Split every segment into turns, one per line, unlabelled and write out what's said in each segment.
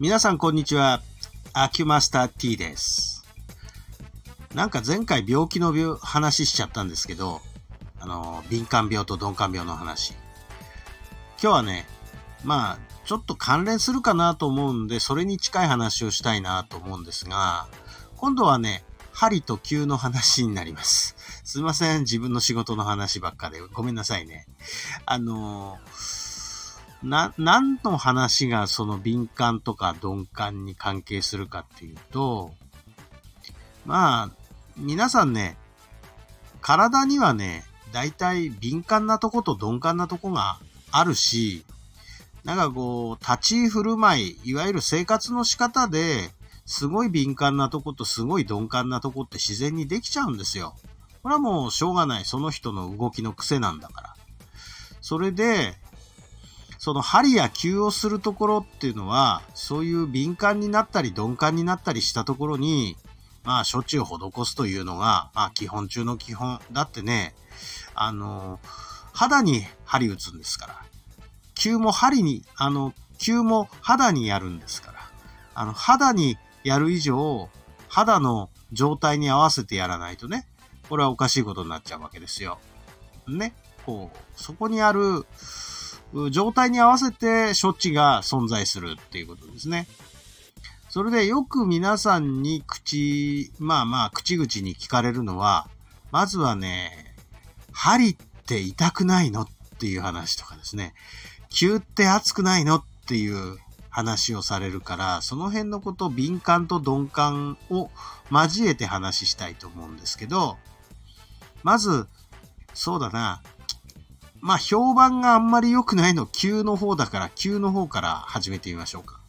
皆さんこんにちは。アキュマスター T です。なんか前回病気の病話しちゃったんですけど、あの、敏感病と鈍感病の話。今日はね、まあ、ちょっと関連するかなと思うんで、それに近い話をしたいなと思うんですが、今度はね、針と球の話になります。すいません、自分の仕事の話ばっかで。ごめんなさいね。あのな、何の話がその敏感とか鈍感に関係するかっていうと、まあ、皆さんね、体にはね、大体敏感なとこと鈍感なとこがあるし、なんかこう、立ち居振る舞い、いわゆる生活の仕方で、すごい敏感なとことすごい鈍感なとこって自然にできちゃうんですよ。これはもうしょうがない。その人の動きの癖なんだから。それで、その針や球をするところっていうのは、そういう敏感になったり鈍感になったりしたところに、まあ、処置を施すというのが、まあ、基本中の基本。だってね、あの、肌に針打つんですから。球も針に、あの、球も肌にやるんですから。あの、肌にやる以上、肌の状態に合わせてやらないとね、これはおかしいことになっちゃうわけですよ。ね。こう、そこにある、状態に合わせて処置が存在するっていうことですね。それでよく皆さんに口、まあまあ口々に聞かれるのは、まずはね、針って痛くないのっていう話とかですね。急って熱くないのっていう話をされるから、その辺のこと敏感と鈍感を交えて話したいと思うんですけど、まず、そうだな、まあ、評判があんまり良くないの、急の方だから、急の方から始めてみましょうか。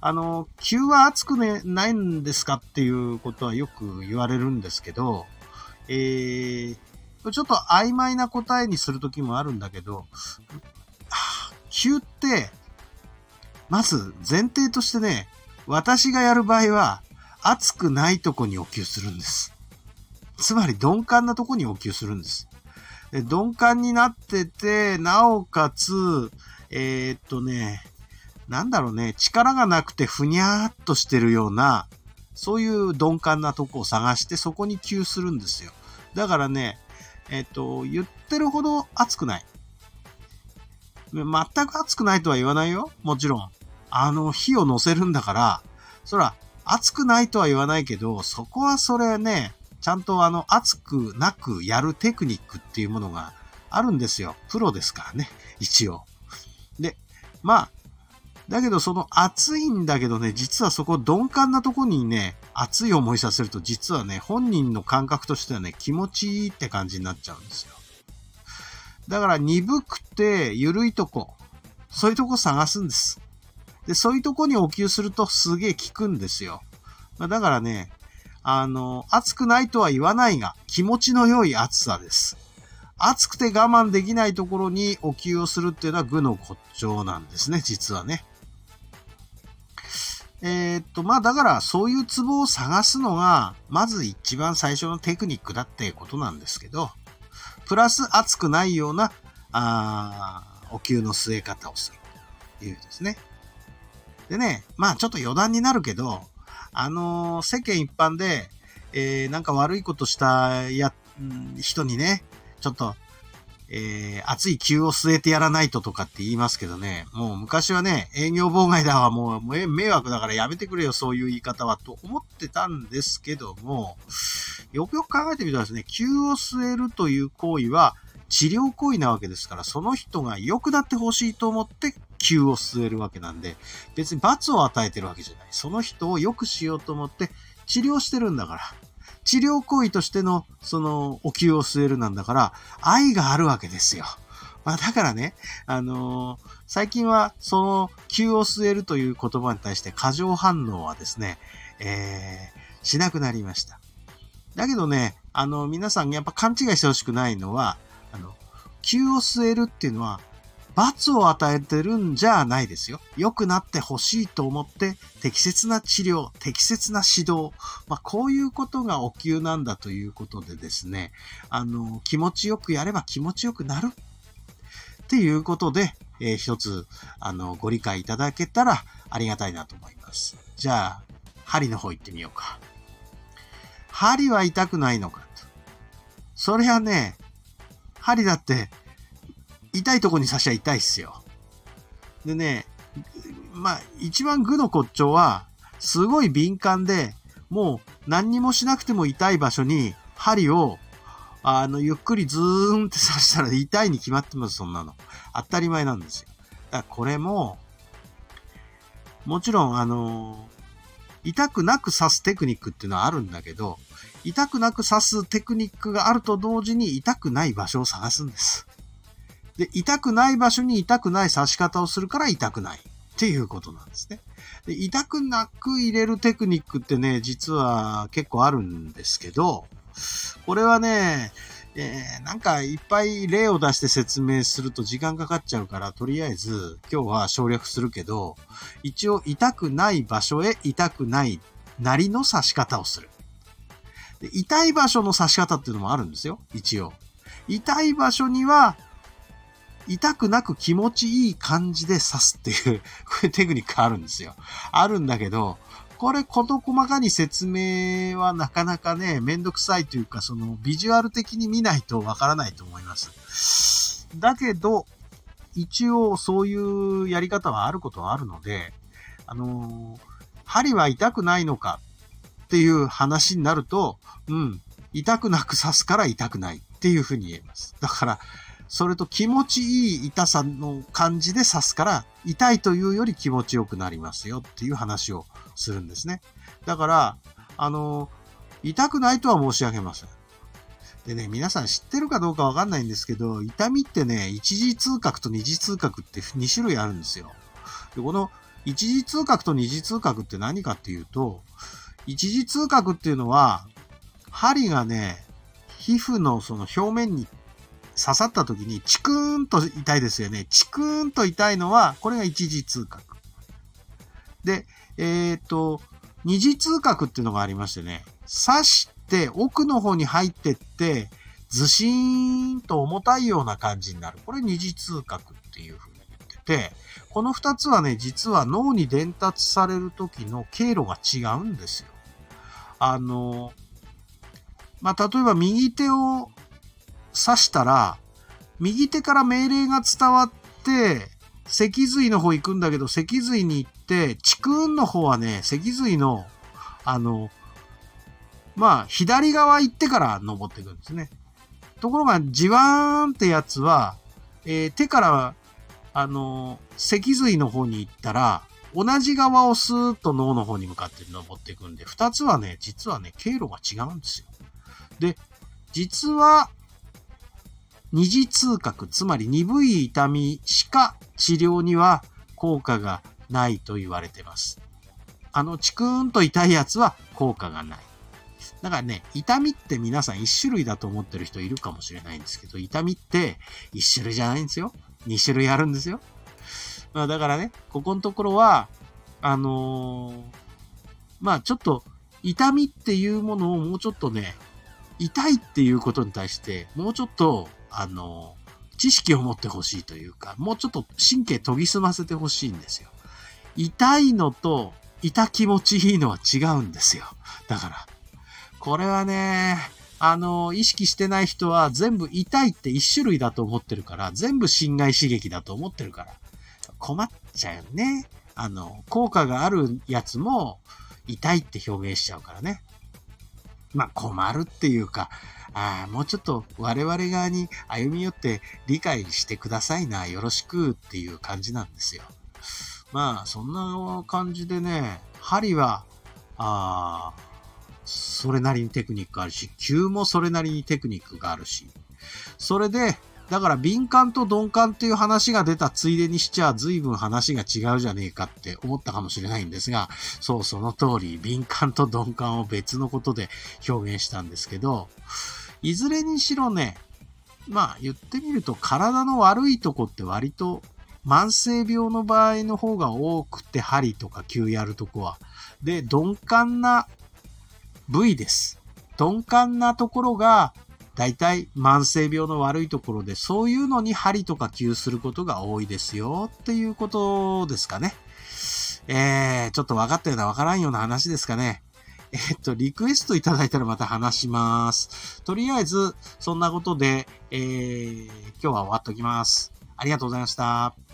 あの、急は熱くね、ないんですかっていうことはよく言われるんですけど、えー、ちょっと曖昧な答えにするときもあるんだけど、急って、まず前提としてね、私がやる場合は、熱くないとこにお給するんです。つまり鈍感なとこにお給するんです。鈍感になってて、なおかつ、えー、っとね、なんだろうね、力がなくてふにゃーっとしてるような、そういう鈍感なとこを探してそこに急するんですよ。だからね、えー、っと、言ってるほど熱くない。全く熱くないとは言わないよ。もちろん。あの、火を乗せるんだから、そら、熱くないとは言わないけど、そこはそれね、ちゃんとあの、熱くなくやるテクニックっていうものがあるんですよ。プロですからね、一応。で、まあ、だけどその熱いんだけどね、実はそこ鈍感なとこにね、熱い思いさせると実はね、本人の感覚としてはね、気持ちいいって感じになっちゃうんですよ。だから鈍くて緩いとこ、そういうとこ探すんです。で、そういうとこにお給するとすげえ効くんですよ。まあ、だからね、あの、熱くないとは言わないが、気持ちの良い熱さです。熱くて我慢できないところにお給をするっていうのは具の骨頂なんですね、実はね。えー、っと、まあだからそういうツボを探すのが、まず一番最初のテクニックだってことなんですけど、プラス熱くないような、あお給の据え方をするというですね。でね、まあちょっと余談になるけど、あの、世間一般で、えー、なんか悪いことしたや、人にね、ちょっと、えー、熱い球を据えてやらないととかって言いますけどね、もう昔はね、営業妨害だわ、もう迷惑だからやめてくれよ、そういう言い方は、と思ってたんですけども、よくよく考えてみたらですね、球を据えるという行為は治療行為なわけですから、その人が良くなってほしいと思って球を据えるわけなんで、別に罰を与えてるわけじゃない。その人を良くしようと思って治療してるんだから。治療行為としての、その、お灸を据えるなんだから、愛があるわけですよ。まあだからね、あのー、最近は、その、灸を据えるという言葉に対して過剰反応はですね、えー、しなくなりました。だけどね、あの、皆さんやっぱ勘違いしてほしくないのは、あの、灸を据えるっていうのは、罰を与えてるんじゃないですよ。良くなってほしいと思って、適切な治療、適切な指導、まあ、こういうことがお灸なんだということでですね、あの、気持ちよくやれば気持ちよくなるっていうことで、えー、一つ、あの、ご理解いただけたらありがたいなと思います。じゃあ、針の方行ってみようか。針は痛くないのかと。それはね、針だって、痛いとこに刺しゃ痛いっすよ。でね、まあ、一番具の骨頂は、すごい敏感で、もう何にもしなくても痛い場所に針を、あの、ゆっくりズーンって刺したら痛いに決まってます、そんなの。当たり前なんですよ。だからこれも、もちろん、あの、痛くなく刺すテクニックっていうのはあるんだけど、痛くなく刺すテクニックがあると同時に痛くない場所を探すんです。で、痛くない場所に痛くない刺し方をするから痛くないっていうことなんですね。で痛くなく入れるテクニックってね、実は結構あるんですけど、これはね、えー、なんかいっぱい例を出して説明すると時間かかっちゃうから、とりあえず今日は省略するけど、一応痛くない場所へ痛くないなりの刺し方をする。で痛い場所の刺し方っていうのもあるんですよ、一応。痛い場所には痛くなく気持ちいい感じで刺すっていう、これテクニックあるんですよ。あるんだけど、これ事細かに説明はなかなかね、めんどくさいというか、そのビジュアル的に見ないとわからないと思います。だけど、一応そういうやり方はあることはあるので、あの針は痛くないのかっていう話になると、うん、痛くなく刺すから痛くないっていうふうに言えます。だから、それと気持ちいい痛さの感じで刺すから、痛いというより気持ちよくなりますよっていう話をするんですね。だから、あの、痛くないとは申し上げません。でね、皆さん知ってるかどうかわかんないんですけど、痛みってね、一時痛覚と二次痛覚って2種類あるんですよ。でこの一時痛覚と二次痛覚って何かっていうと、一時痛覚っていうのは、針がね、皮膚のその表面に刺さった時にチクーンと痛いですよね。チクーンと痛いのは、これが一次痛覚。で、えっ、ー、と、二次痛覚っていうのがありましてね、刺して奥の方に入ってって、ずしーんと重たいような感じになる。これ二次痛覚っていうふうに言ってて、この二つはね、実は脳に伝達される時の経路が違うんですよ。あの、まあ、例えば右手を刺したら、右手から命令が伝わって、脊髄の方行くんだけど、脊髄に行って、地空の方はね、脊髄の、あの、まあ、左側行ってから登っていくんですね。ところが、じわーんってやつは、えー、手から、あの、脊髄の方に行ったら、同じ側をスーッと脳の方に向かって登っていくんで、二つはね、実はね、経路が違うんですよ。で、実は、二次痛覚、つまり鈍い痛みしか治療には効果がないと言われてます。あの、チクーンと痛いやつは効果がない。だからね、痛みって皆さん一種類だと思ってる人いるかもしれないんですけど、痛みって一種類じゃないんですよ。二種類あるんですよ。まあだからね、ここのところは、あのー、まあちょっと痛みっていうものをもうちょっとね、痛いっていうことに対して、もうちょっとあの、知識を持ってほしいというか、もうちょっと神経研ぎ澄ませてほしいんですよ。痛いのと、痛気持ちいいのは違うんですよ。だから、これはね、あの、意識してない人は全部痛いって一種類だと思ってるから、全部侵害刺激だと思ってるから、困っちゃうよね。あの、効果があるやつも痛いって表現しちゃうからね。まあ困るっていうか、ああ、もうちょっと我々側に歩み寄って理解してくださいな、よろしくっていう感じなんですよ。まあ、そんな感じでね、針は、ああ、それなりにテクニックあるし、球もそれなりにテクニックがあるし、それで、だから敏感と鈍感っていう話が出たついでにしちゃ随分話が違うじゃねえかって思ったかもしれないんですが、そうその通り敏感と鈍感を別のことで表現したんですけど、いずれにしろね、まあ言ってみると体の悪いとこって割と慢性病の場合の方が多くて針とか球やるとこは。で、鈍感な部位です。鈍感なところが大体慢性病の悪いところで、そういうのに針とか急することが多いですよっていうことですかね。えー、ちょっと分かったような分からんような話ですかね。えっと、リクエストいただいたらまた話します。とりあえず、そんなことで、えー、今日は終わっときます。ありがとうございました。